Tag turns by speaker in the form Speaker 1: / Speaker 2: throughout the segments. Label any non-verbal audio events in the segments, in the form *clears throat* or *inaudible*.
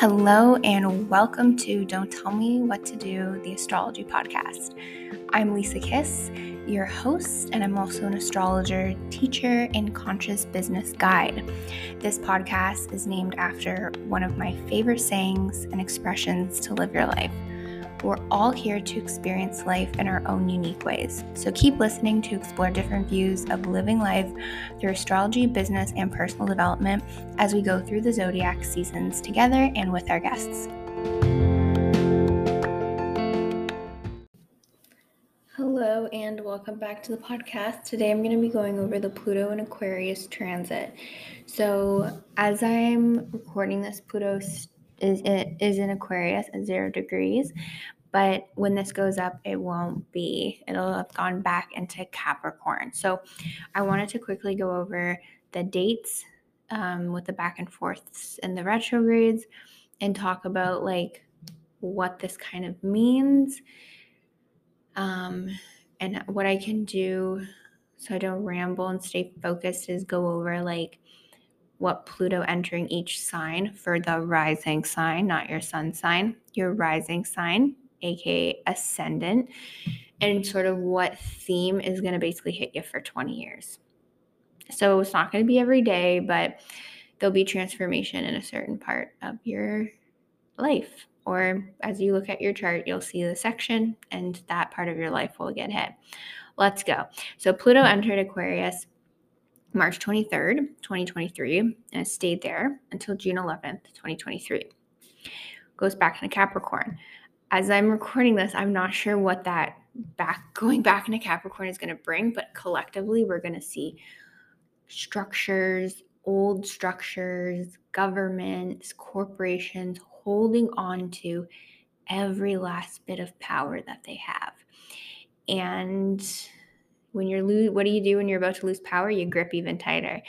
Speaker 1: Hello, and welcome to Don't Tell Me What to Do, the astrology podcast. I'm Lisa Kiss, your host, and I'm also an astrologer, teacher, and conscious business guide. This podcast is named after one of my favorite sayings and expressions to live your life. We're all here to experience life in our own unique ways. So keep listening to explore different views of living life through astrology, business, and personal development as we go through the zodiac seasons together and with our guests. Hello, and welcome back to the podcast. Today I'm going to be going over the Pluto and Aquarius transit. So, as I'm recording this, Pluto is it is in Aquarius at zero degrees, but when this goes up, it won't be. It'll have gone back into Capricorn. So I wanted to quickly go over the dates um, with the back and forths and the retrogrades and talk about like what this kind of means um, and what I can do so I don't ramble and stay focused is go over like what Pluto entering each sign for the rising sign, not your sun sign, your rising sign aka ascendant, and sort of what theme is going to basically hit you for 20 years. So it's not going to be every day, but there'll be transformation in a certain part of your life. Or as you look at your chart, you'll see the section, and that part of your life will get hit. Let's go. So Pluto entered Aquarius March 23rd, 2023, and stayed there until June 11th, 2023. Goes back into Capricorn as I'm recording this, I'm not sure what that back *laughs* going back into Capricorn is going to bring, but collectively we're going to see structures, old structures, governments, corporations holding on to every last bit of power that they have. And when you're lose what do you do when you're about to lose power? You grip even tighter.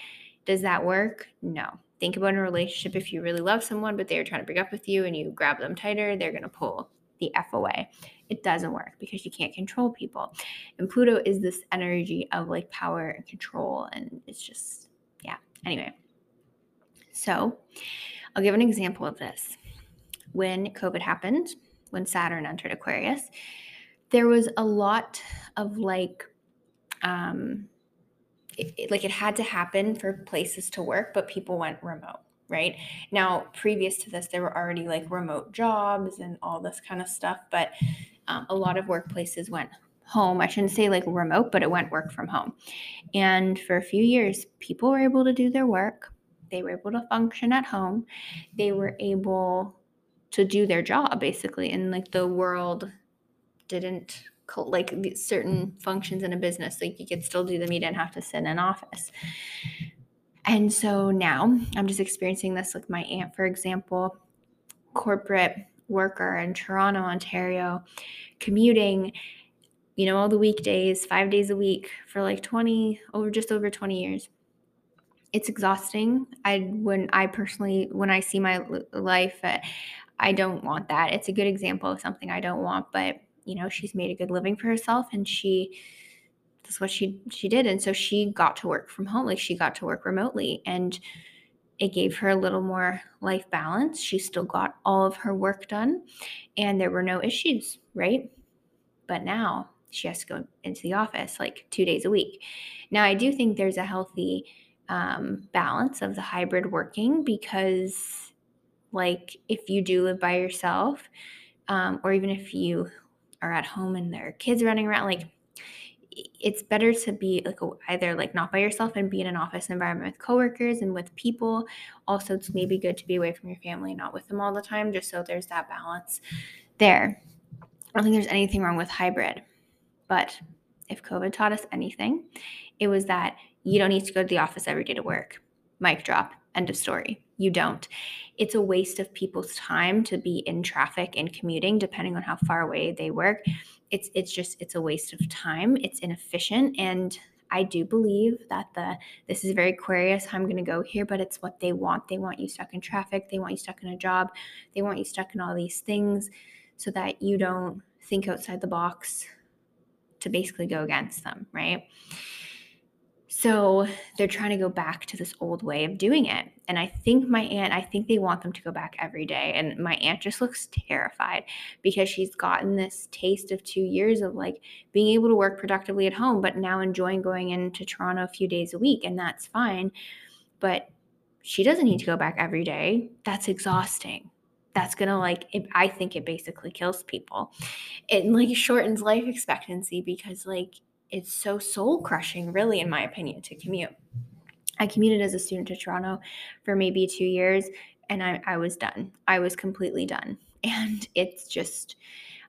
Speaker 1: Does that work? No. Think about a relationship if you really love someone, but they're trying to break up with you and you grab them tighter, they're going to pull the F away. It doesn't work because you can't control people. And Pluto is this energy of like power and control. And it's just, yeah. Anyway, so I'll give an example of this. When COVID happened, when Saturn entered Aquarius, there was a lot of like, um, it, it, like it had to happen for places to work, but people went remote right? Now, previous to this, there were already like remote jobs and all this kind of stuff, but um, a lot of workplaces went home. I shouldn't say like remote, but it went work from home. And for a few years, people were able to do their work, they were able to function at home, they were able to do their job basically, and like the world didn't like certain functions in a business like you could still do them you didn't have to sit in an office and so now I'm just experiencing this with my aunt, for example, corporate worker in Toronto, Ontario, commuting, you know, all the weekdays, five days a week for like 20, over just over 20 years. It's exhausting. I, when I personally, when I see my life, uh, I don't want that. It's a good example of something I don't want, but you know, she's made a good living for herself and she, that's what she she did. And so she got to work from home like she got to work remotely and it gave her a little more life balance. She still got all of her work done and there were no issues right? But now she has to go into the office like two days a week. Now i do think there's a healthy um, balance of the hybrid working because like if you do live by yourself um, or even if you are at home and their kids running around like it's better to be like either like not by yourself and be in an office environment with coworkers and with people. Also, it's maybe good to be away from your family, not with them all the time, just so there's that balance there. I don't think there's anything wrong with hybrid, but if COVID taught us anything, it was that you don't need to go to the office every day to work. Mic drop, end of story. You don't. It's a waste of people's time to be in traffic and commuting, depending on how far away they work it's it's just it's a waste of time it's inefficient and I do believe that the this is very Aquarius I'm going to go here, but it's what they want. They want you stuck in traffic. They want you stuck in a job. They want you stuck in all these things, so that you don't think outside the box to basically go against them, right? So they're trying to go back to this old way of doing it. And I think my aunt, I think they want them to go back every day. And my aunt just looks terrified because she's gotten this taste of two years of like being able to work productively at home, but now enjoying going into Toronto a few days a week. And that's fine. But she doesn't need to go back every day. That's exhausting. That's gonna like, it, I think it basically kills people. It like shortens life expectancy because like it's so soul crushing, really, in my opinion, to commute. I commuted as a student to Toronto for maybe two years and I, I was done. I was completely done. *laughs* And it's just,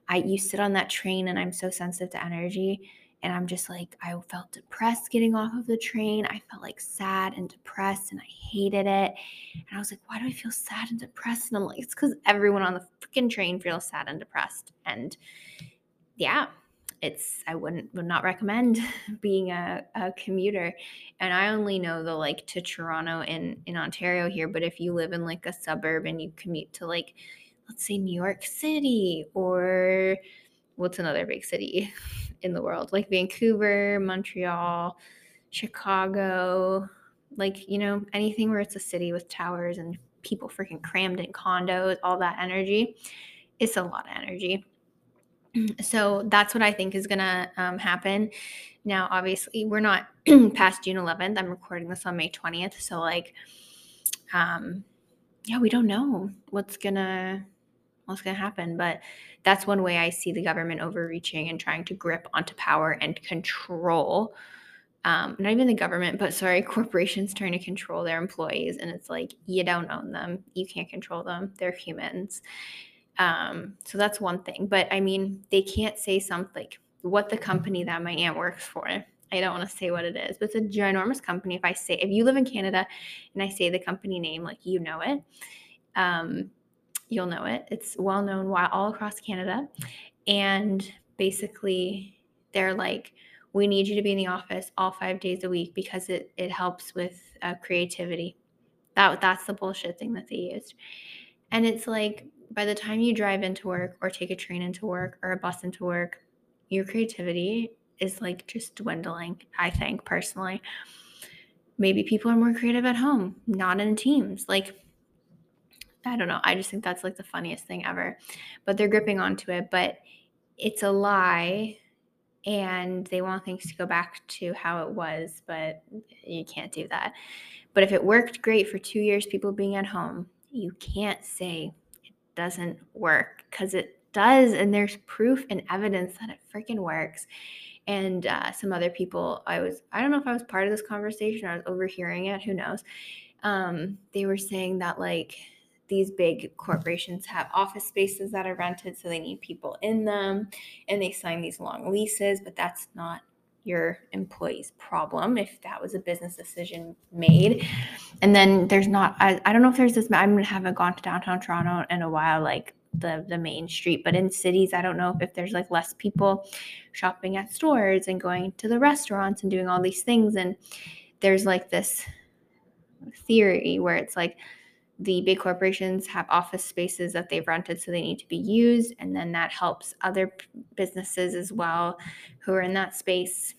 Speaker 1: I you sit on that train and I'm so sensitive to energy. And I'm just like, I felt depressed getting off of the train. I felt like sad and depressed and I hated it. And I was like, why do I feel sad and depressed? And I'm like, it's because everyone on the freaking train feels sad and depressed. And yeah, it's I wouldn't would not recommend *laughs* being a, a commuter. And I only know the like to Toronto in in Ontario here, but if you live in like a suburb and you commute to like let's say New York City or what's another big city *laughs* in the world? Like Vancouver, Montreal, Chicago, like, you know, anything where it's a city with towers and people freaking crammed in condos, all that energy. It's a lot of energy *clears throat* so that's what I think is going to um, happen. Now, obviously, we're not *clears throat* past June 11th. I'm recording this on May 20th. So, like, um, yeah, we don't know what's gonna what's gonna happen. But that's one way I see the government overreaching and trying to grip onto power and control. Um, not even the government, but sorry, *laughs* corporations trying to control their employees. And it's like, you don't own them. You can't control them. They're humans. Um, so that's one thing. But I mean, they can't say something like what the company that my aunt works for. I don't want to say what it is, but it's a ginormous company. If I say, if you live in Canada and I say the company name, like you know it, um, you'll know it. It's well known all across Canada. And basically, they're like, we need you to be in the office all five days a week because it, it helps with uh, creativity. That, that's the bullshit thing that they used. And it's like, by the time you drive into work or take a train into work or a bus into work, your creativity is like just dwindling, I think personally. Maybe people are more creative at home, not in teams. Like, I don't know. I just think that's like the funniest thing ever. But they're gripping onto it. But it's a lie and they want things to go back to how it was, but you can't do that. But if it worked great for two years, people being at home, you can't say doesn't work because it does. And there's proof and evidence that it freaking works. And uh, some other people, I was, I don't know if I was part of this conversation or I was overhearing it, who knows. Um, they were saying that like these big corporations have office spaces that are rented, so they need people in them and they sign these long leases, but that's not your employee's problem if that was a business decision made. And then there's not, I, I don't know if there's this, I haven't gone to downtown Toronto in a while, like the the main street but in cities i don't know if, if there's like less people shopping at stores and going to the restaurants and doing all these things and there's like this theory where it's like the big corporations have office spaces that they've rented so they need to be used and then that helps other businesses as well who are in that space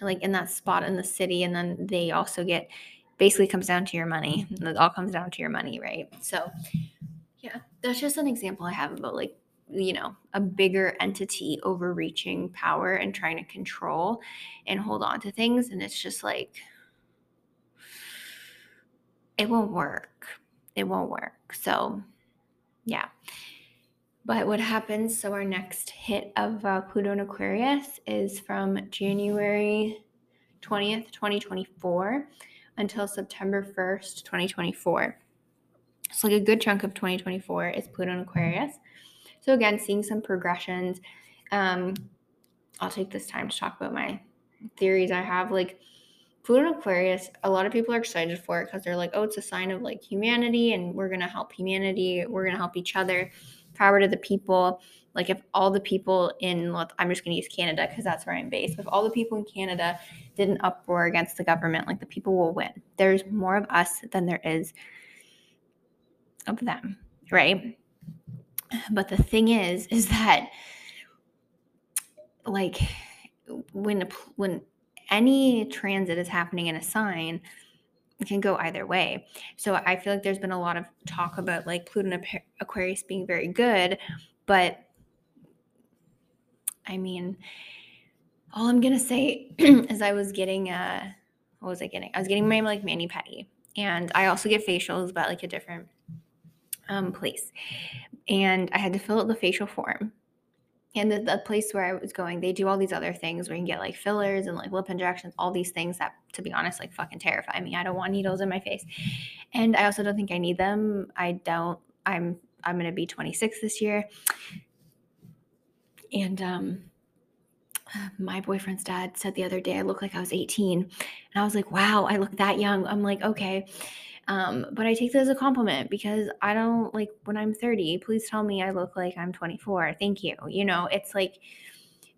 Speaker 1: like in that spot in the city and then they also get basically comes down to your money. It all comes down to your money right? So yeah that's just an example i have about like you know a bigger entity overreaching power and trying to control and hold on to things and it's just like it won't work. It won't work. So, yeah. But what happens? So, our next hit of uh, Pluto and Aquarius is from January 20th, 2024 until September 1st, 2024. So, like a good chunk of 2024 is Pluto and Aquarius. So, again, seeing some progressions. Um, I'll take this time to talk about my theories I have. Like, Pluto and Aquarius, a lot of people are excited for it because they're like, oh, it's a sign of like humanity and we're going to help humanity. We're going to help each other. Power to the people. Like, if all the people in, I'm just going to use Canada because that's where I'm based. If all the people in Canada did an uproar against the government, like the people will win. There's more of us than there is of them, right? But the thing is, is that like when when any transit is happening in a sign it can go either way. So I feel like there's been a lot of talk about like Pluto and Aquarius being very good, but I mean, all I'm gonna say *clears throat* is I was getting uh what was I getting? I was getting my like mani pedi, and I also get facials, but like a different um place. And I had to fill out the facial form and the, the place where I was going, they do all these other things where you can get like fillers and like lip injections, all these things that, to be honest, like fucking terrify me. I don't want needles in my face, and I also don't think I need them. I don't. I'm I'm gonna be 26 this year, and um, my boyfriend's dad said the other day I look like I was 18, and I was like, wow, I look that young. I'm like, okay. Um, but I take that as a compliment because I don't like when I'm 30, please tell me I look like I'm 24. Thank you. You know, it's like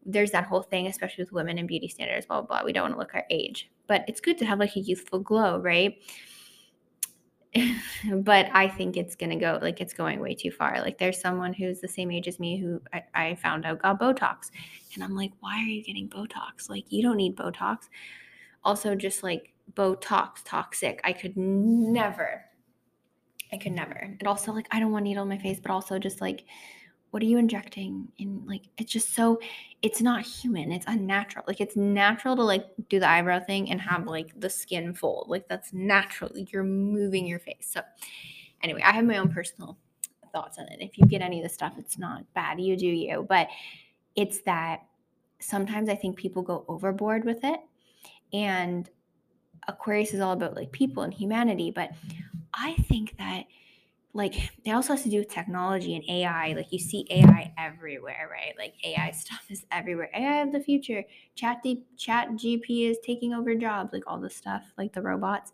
Speaker 1: there's that whole thing, especially with women and beauty standards, blah, blah, blah. We don't want to look our age, but it's good to have like a youthful glow, right? *laughs* but I think it's gonna go like it's going way too far. Like there's someone who's the same age as me who I, I, found out got Botox, and I'm like, why are you getting Botox? Like you don't need Botox. Also, just like Botox toxic. I could never. I could never. And also, like, I don't want needle in my face, but also just like, what are you injecting in? Like, it's just so, it's not human. It's unnatural. Like, it's natural to like do the eyebrow thing and have mm-hmm. like the skin fold. Like, that's natural. Like, you're moving your face. So, anyway, I have my own personal thoughts on it. If you get any of the stuff, it's not bad. You do you. But it's that sometimes I think people go overboard with it. And Aquarius is all about like people and humanity, but I think that like it also has to do with technology and AI. Like you see AI everywhere, right? Like AI stuff is everywhere. AI of the future. Chat D, Chat GP is taking over jobs, like all this stuff, like the robots.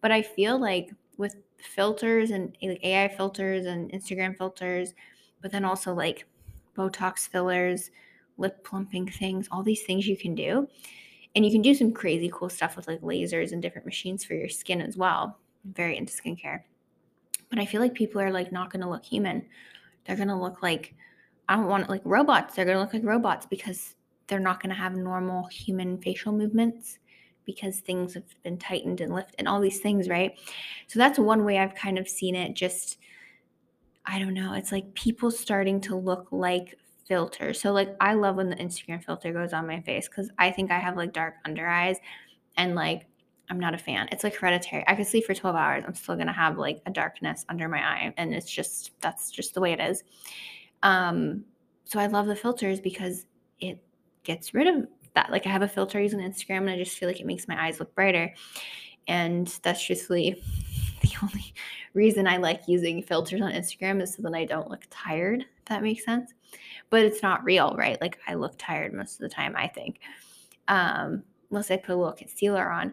Speaker 1: But I feel like with filters and like AI filters and Instagram filters, but then also like Botox fillers, lip plumping things, all these things you can do and you can do some crazy cool stuff with like lasers and different machines for your skin as well. I'm very into skincare. But I feel like people are like not going to look human. They're going to look like I don't want like robots. They're going to look like robots because they're not going to have normal human facial movements because things have been tightened and lifted and all these things, right? So that's one way I've kind of seen it just I don't know. It's like people starting to look like filter. So like I love when the Instagram filter goes on my face because I think I have like dark under eyes and like I'm not a fan. It's like hereditary. I could sleep for 12 hours. I'm still gonna have like a darkness under my eye. And it's just that's just the way it is. Um, so I love the filters because it gets rid of that. Like I have a filter using Instagram and I just feel like it makes my eyes look brighter. And that's truthfully *laughs* the only reason I like using filters on Instagram is so that I don't look tired, if that makes sense but it's not real, right? Like I look tired most of the time, I think. Um, unless I put a little concealer on.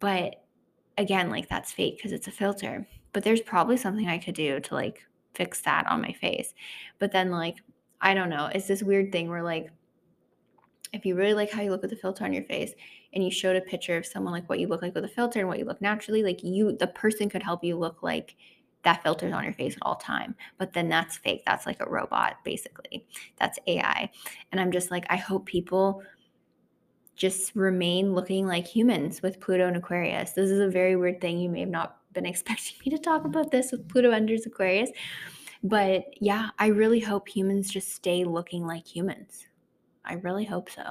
Speaker 1: But again, like that's fake because it's a filter. But there's probably something I could do to like fix that on my face. But then like, I don't know, it's this weird thing where like if you really like how you look with the filter on your face and you showed a picture of someone like what you look like with a filter and what you look naturally, like you the person could help you look like that filter's on your face at all time but then that's fake. That's like a robot basically. That's ai and i'm just like i hope people just remain looking like humans with pluto and aquarius. This is a very weird thing. You may have not been *laughs* expecting me to talk about this with pluto enters aquarius but yeah i really hope humans just stay looking like humans. I really hope so.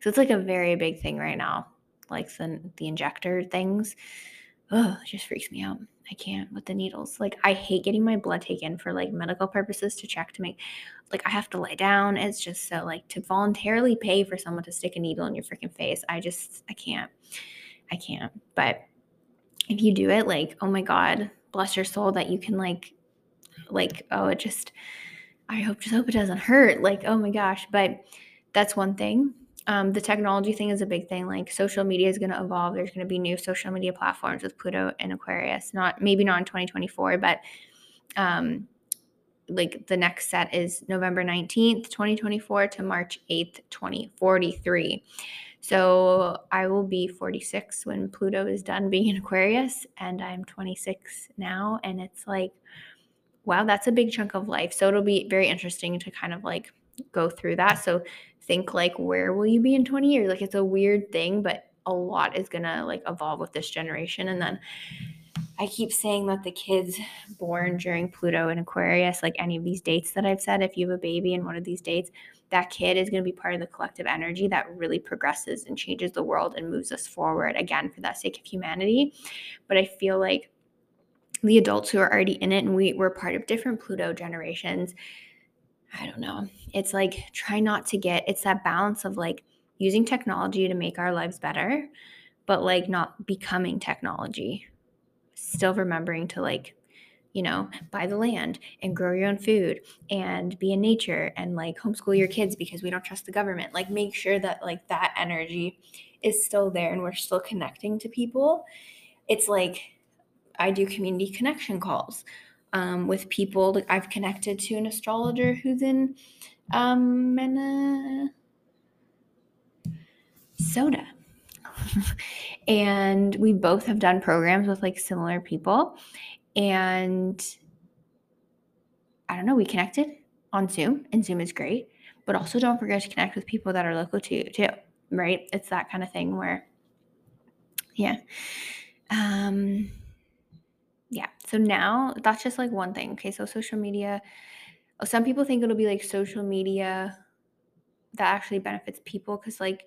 Speaker 1: So it's like a very big thing right now like the, the injector things. Oh it just freaks me out I can't with the needles. Like I hate getting my blood taken for like medical purposes to check to make like I have to lie down. It's just so like to voluntarily pay for someone to stick a needle in your freaking face. I just I can't. I can't. But if you do it like, oh my god, bless your soul that you can like like oh it just I hope just hope it doesn't hurt. Like, oh my gosh, but that's one thing um, the technology thing is a big thing. Like social media is going to evolve. There's going to be new social media platforms with Pluto and Aquarius. Not maybe not in 2024, but um, like the next set is November 19th, 2024 to March 8th, 2043. So I will be 46 when Pluto is done being in Aquarius, and I'm 26 now. And it's like, wow, that's a big chunk of life. So it'll be very interesting to kind of like go through that. So think like where will you be in 20 years like it's a weird thing but a lot is gonna like evolve with this generation. And then I keep saying that the kids born during Pluto and Aquarius, like any of these dates that I've said, if you have a baby in one of these dates, that kid is going to be part of the collective energy that really progresses and changes the world and moves us forward again for that sake of humanity. But I feel like the adults who are already in it and we, we're part of different Pluto generations, I don't know. It's like try not to get, it's that balance of like using technology to make our lives better, but like not becoming technology. Still remembering to like you know, buy the land and grow your own food and be in nature and like homeschool your kids because we don't trust the government. Like make sure that like that energy is still there and we're still connecting to people. It's like I do community connection calls um, with people. I've connected to an astrologer who's in um, Minnesota. *laughs* and we both have done programs with like similar people and I don't know, we connected on Zoom, and Zoom is great. But also don't forget to connect with people that are local to you too, right? It's that kind of thing where, yeah. Um, yeah. So now that's just like one thing. Okay. So social media, uh, some people think it'll be like social media that actually benefits people because like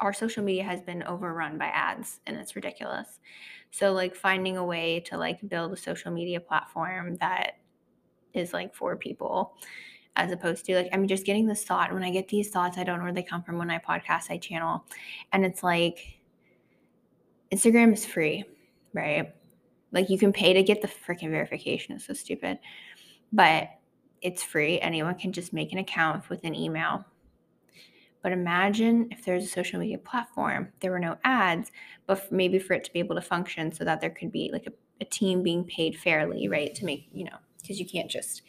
Speaker 1: our social media has been overrun by ads and it's ridiculous. So like finding a way to like build a social media platform that is like for people as opposed to like I'm just getting this thought when I get these thoughts I don't know where they come from when I podcast I channel and it's like Instagram is free, right? Like you can pay to get the freaking verification. It's so stupid. But it's free. Anyone can just make an account with an email but imagine if there's a social media platform, there were no ads, but maybe for it to be able to function so that there could be like a, a team being paid fairly, right? To make, you know, because you can't just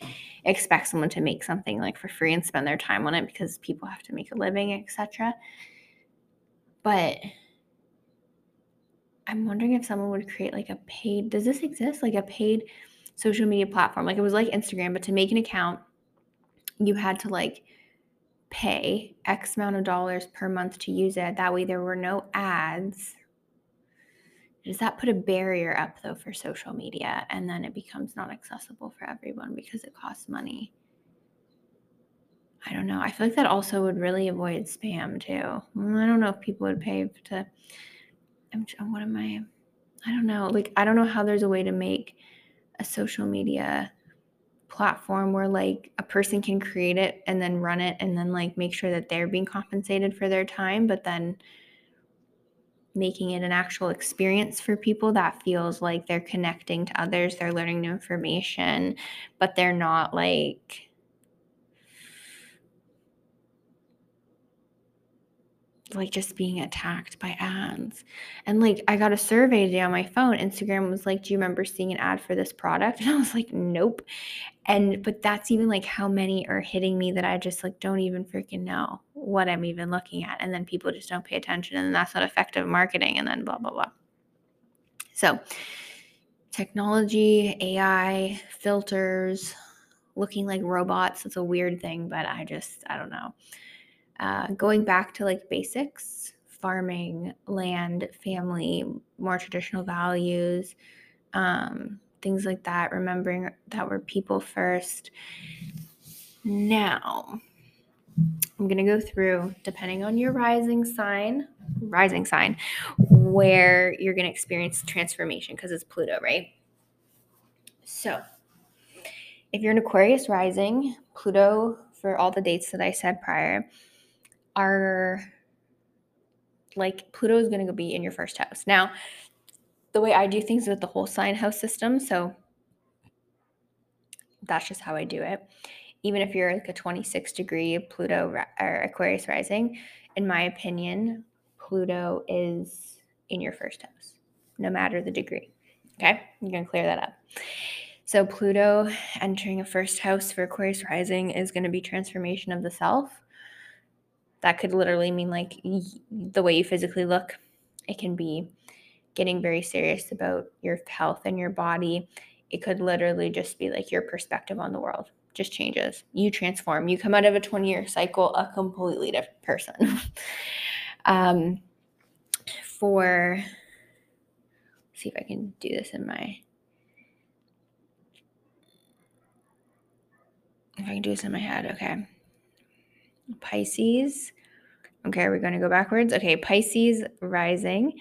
Speaker 1: expect someone to make something like for free and spend their time on it because people have to make a living, etc. But I'm wondering if someone would create like a paid, does this exist? Like a paid social media platform? Like it was like Instagram, but to make an account, you had to like pay X amount of dollars per month to use it. That way, there were no ads. Does that put a barrier up though for social media? And then it becomes not accessible for everyone because it costs money. I don't know. I feel like that also would really avoid spam too. Mm, I don't know if people would pay to. I'm, what am I? I don't know. Like, I don't know how there's a way to make a social media platform where like a person can create it and then run it and then like make sure that they're being compensated for their time but then making it an actual experience for people that feels like they're connecting to others they're learning new information but they're not like like just being attacked by ads. And like I got a survey today on my phone. Instagram was like, Do you remember seeing an ad for this product? *laughs* And I was like, Nope. And but that's even like how many are hitting me that I just like don't even freaking know what I'm even looking at. And then people just don't pay attention and that's not effective marketing and then blah blah blah. So technology, AI, filters, looking like robots, it's a weird thing, but I just I don't know uh, going back to like basics farming land family more traditional values um, things like that remembering that we're people first. Now i'm going to go through depending on your rising sign rising sign where you're going to experience transformation because it's pluto right? So if you're an aquarius rising pluto for all the dates that i said prior are like Pluto is going to be in your first house. Now, the way I do things with the whole sign house system, so that's just how I do it. Even if you're like a 26 degree Pluto or Aquarius rising, in my opinion, Pluto is in your first house, no matter the degree. Okay, I'm going to clear that up. So, Pluto entering a first house for Aquarius rising is going to be transformation of the self that could literally mean like the way you physically look. It can be getting very serious about your health and your body. It could literally just be like your perspective on the world just changes. You transform. You come out of a 20 year cycle a completely different person. *laughs* um, for see if I can do this in my if I can do this in my head, okay. Pisces. Okay, are we're going to go backwards. Okay, Pisces rising.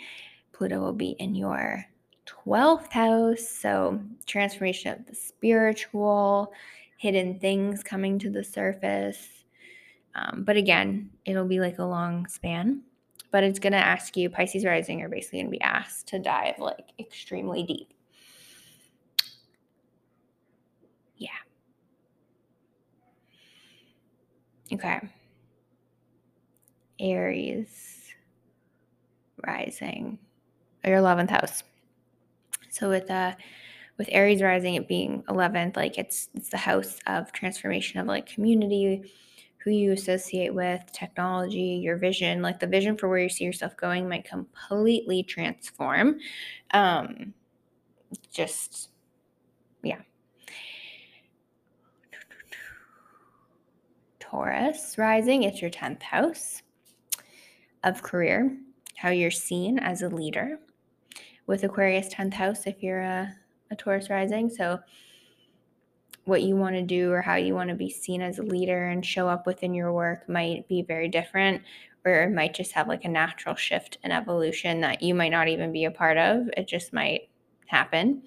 Speaker 1: Pluto will be in your 12th house. So, transformation of the spiritual, hidden things coming to the surface. Um, but again, it'll be like a long span. But it's going to ask you, Pisces rising are basically going to be asked to dive like extremely deep. Yeah. Okay. Aries rising, your 11th house. So with uh with Aries rising it being 11th, like it's it's the house of transformation of like community, who you associate with, technology, your vision, like the vision for where you see yourself going might completely transform. Um just yeah. Taurus rising, it's your 10th house of career, how you're seen as a leader. With Aquarius 10th house, if you're a, a Taurus rising. So, what you want to do or how you want to be seen as a leader and show up within your work might be very different, or it might just have like a natural shift and evolution that you might not even be a part of. It just might happen.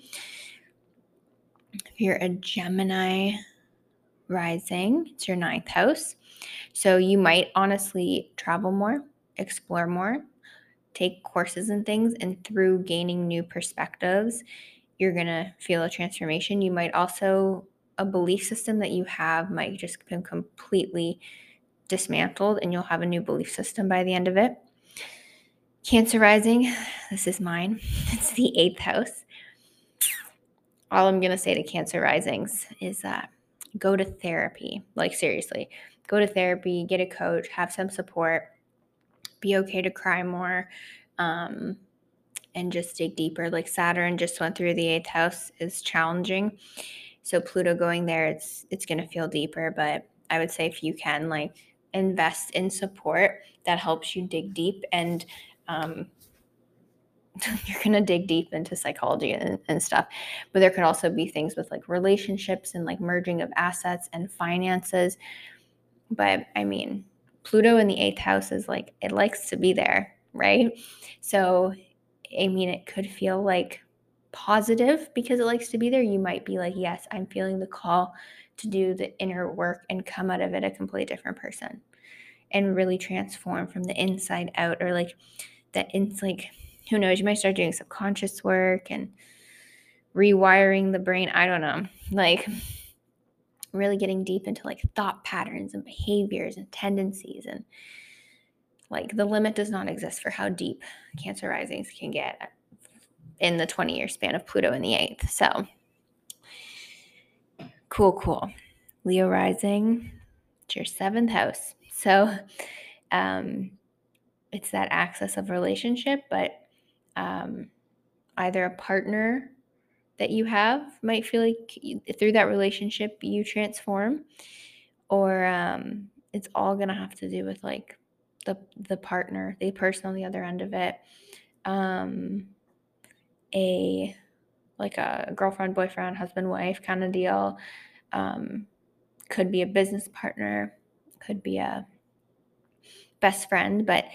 Speaker 1: If you're a Gemini rising, it's your ninth house. So you might honestly travel more, explore more, take courses and things, and through gaining new perspectives, you're going to feel a transformation. You might also, a belief system that you have might just been completely dismantled, and you'll have a new belief system by the end of it. Cancer rising, *sighs* this is mine. *laughs* It's the eighth house. All I'm going to say to Cancer risings is that go to therapy. Like, seriously, go to therapy, get a coach, have some support, be okay to cry more, um, and just dig deeper. Like, Saturn just went through the eighth house is challenging. So, Pluto going there, it's it's to feel deeper. But I would say if you can, like, invest in support that helps you dig deep and um, *laughs* you're going to dig deep into psychology and, and, stuff but there could also be things with like relationships and like merging of assets and finances but i mean pluto in the eighth house is like it likes to be there right so i mean it could feel like positive because it likes to be there you might be like yes i'm feeling the call to do the inner work and come out of it a completely different person and really transform from the inside out or like that it's like who knows, you might start doing subconscious work and rewiring the brain. I don't know. Like, really getting deep into like thought patterns and behaviors and tendencies and like the limit does not exist for how deep cancer risings can get in the 20 year span of pluto in the eighth. So cool cool. Leo rising it's your seventh house. So um it's that access of relationship but um, either a partner that you have might feel like you, through that relationship you transform or um, it's all gonna have to do with like the the partner the person on the other end of it. Um, a like a girlfriend boyfriend husband wife kind of deal. Um, could be a business partner could be a best friend but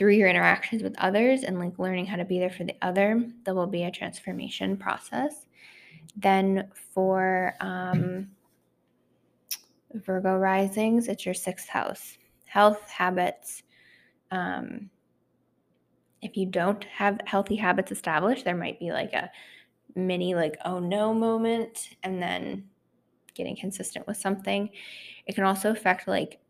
Speaker 1: through your interactions with others and like learning how to be there for the other, there will be a transformation process. Then for um, Virgo risings, it's your sixth house health, habits. Um, if you don't have healthy habits established, there might be like a mini, like, oh no moment, and then getting consistent with something. It can also affect like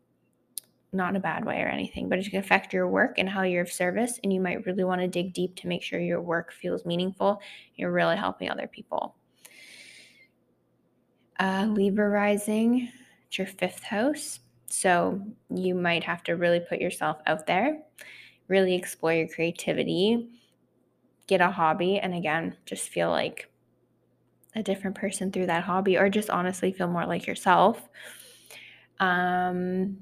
Speaker 1: not in a bad way or anything, but it can affect your work and how you're of service. And you might really want to dig deep to make sure your work feels meaningful. You're really helping other people. Uh, Libra rising, it's your fifth house. So you might have to really put yourself out there, really explore your creativity, get a hobby, and again, just feel like a different person through that hobby, or just honestly feel more like yourself. Um,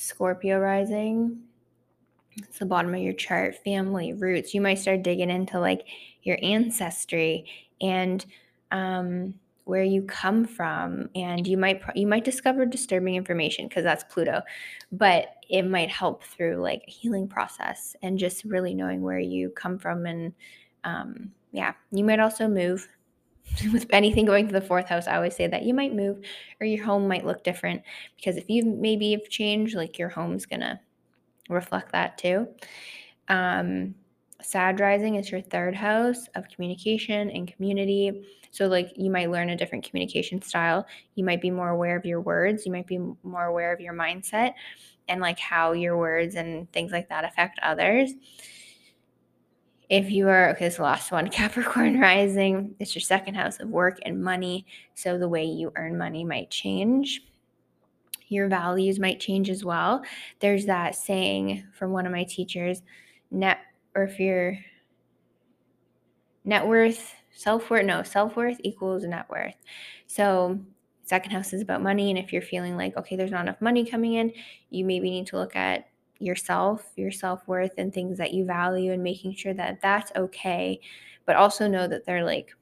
Speaker 1: Scorpio rising, it's the bottom of your chart, family, roots. You might start digging into like your ancestry and um, where you come from and you might you might discover disturbing information because that's Pluto but it might help through like a healing process and just really knowing where you come from and um, yeah you might also move *laughs* with anything going to the fourth house i always say that you might move or your home might look different because if you maybe have changed like your home's gonna reflect that too um, Sag rising is your third house of communication and community. So, like, you might learn a different communication style. You might be more aware of your words. You might be more aware of your mindset and like how your words and things like that affect others. If you are, okay, this last one, *laughs* Capricorn rising, it's your second house of work and money. So, the way you earn money might change your values might change as well. There's that saying from one of my teachers, net or if your net worth, self worth, no, self worth equals net worth. So, second house is about money. And if you're feeling like, okay, there's not enough money coming in, you maybe need to look at yourself, your self worth, and things that you value, and making sure that that's okay. But also know that they're like,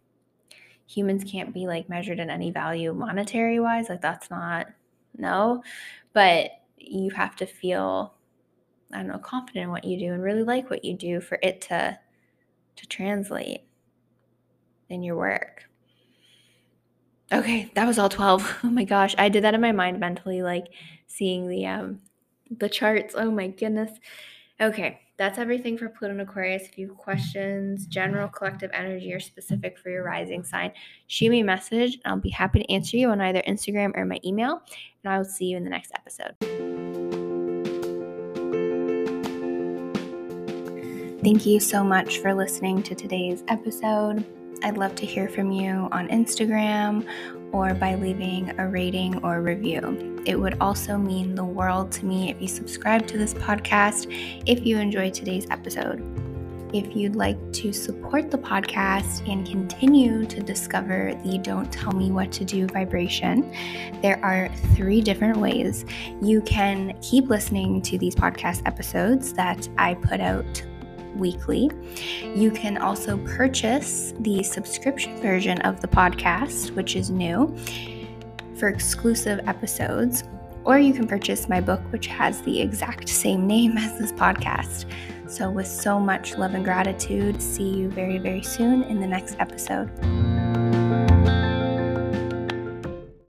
Speaker 1: humans can't be like measured in any value monetary wise. Like, that's not, no. But you have to feel I don't know, confident in what you do and really like what you do for it to to translate in your work. Okay, that was all 12. *laughs* Oh my gosh, I did that in my mind mentally like seeing the um the charts. Oh my goodness. Okay, that's everything for Pluto and Aquarius. If you have questions, general collective energy or specific for your rising sign, shoot me a message. And I'll be happy to answer you on either Instagram or my email. And I will see you in the next episode. Thank you so much for listening to today's episode. I'd love to hear from you on Instagram or by leaving a rating or review. It would also mean the world to me if you subscribe to this podcast if you enjoyed today's episode. If you'd like to support the podcast and continue to discover the Don't Tell Me What to Do vibration, there are three different ways. You can keep listening to these podcast episodes that I put out weekly. You can also purchase the subscription version of the podcast, which is new, for exclusive episodes. Or you can purchase my book, which has the exact same name *laughs* as this podcast. So, with so much love and gratitude, see you very, very soon in the next episode.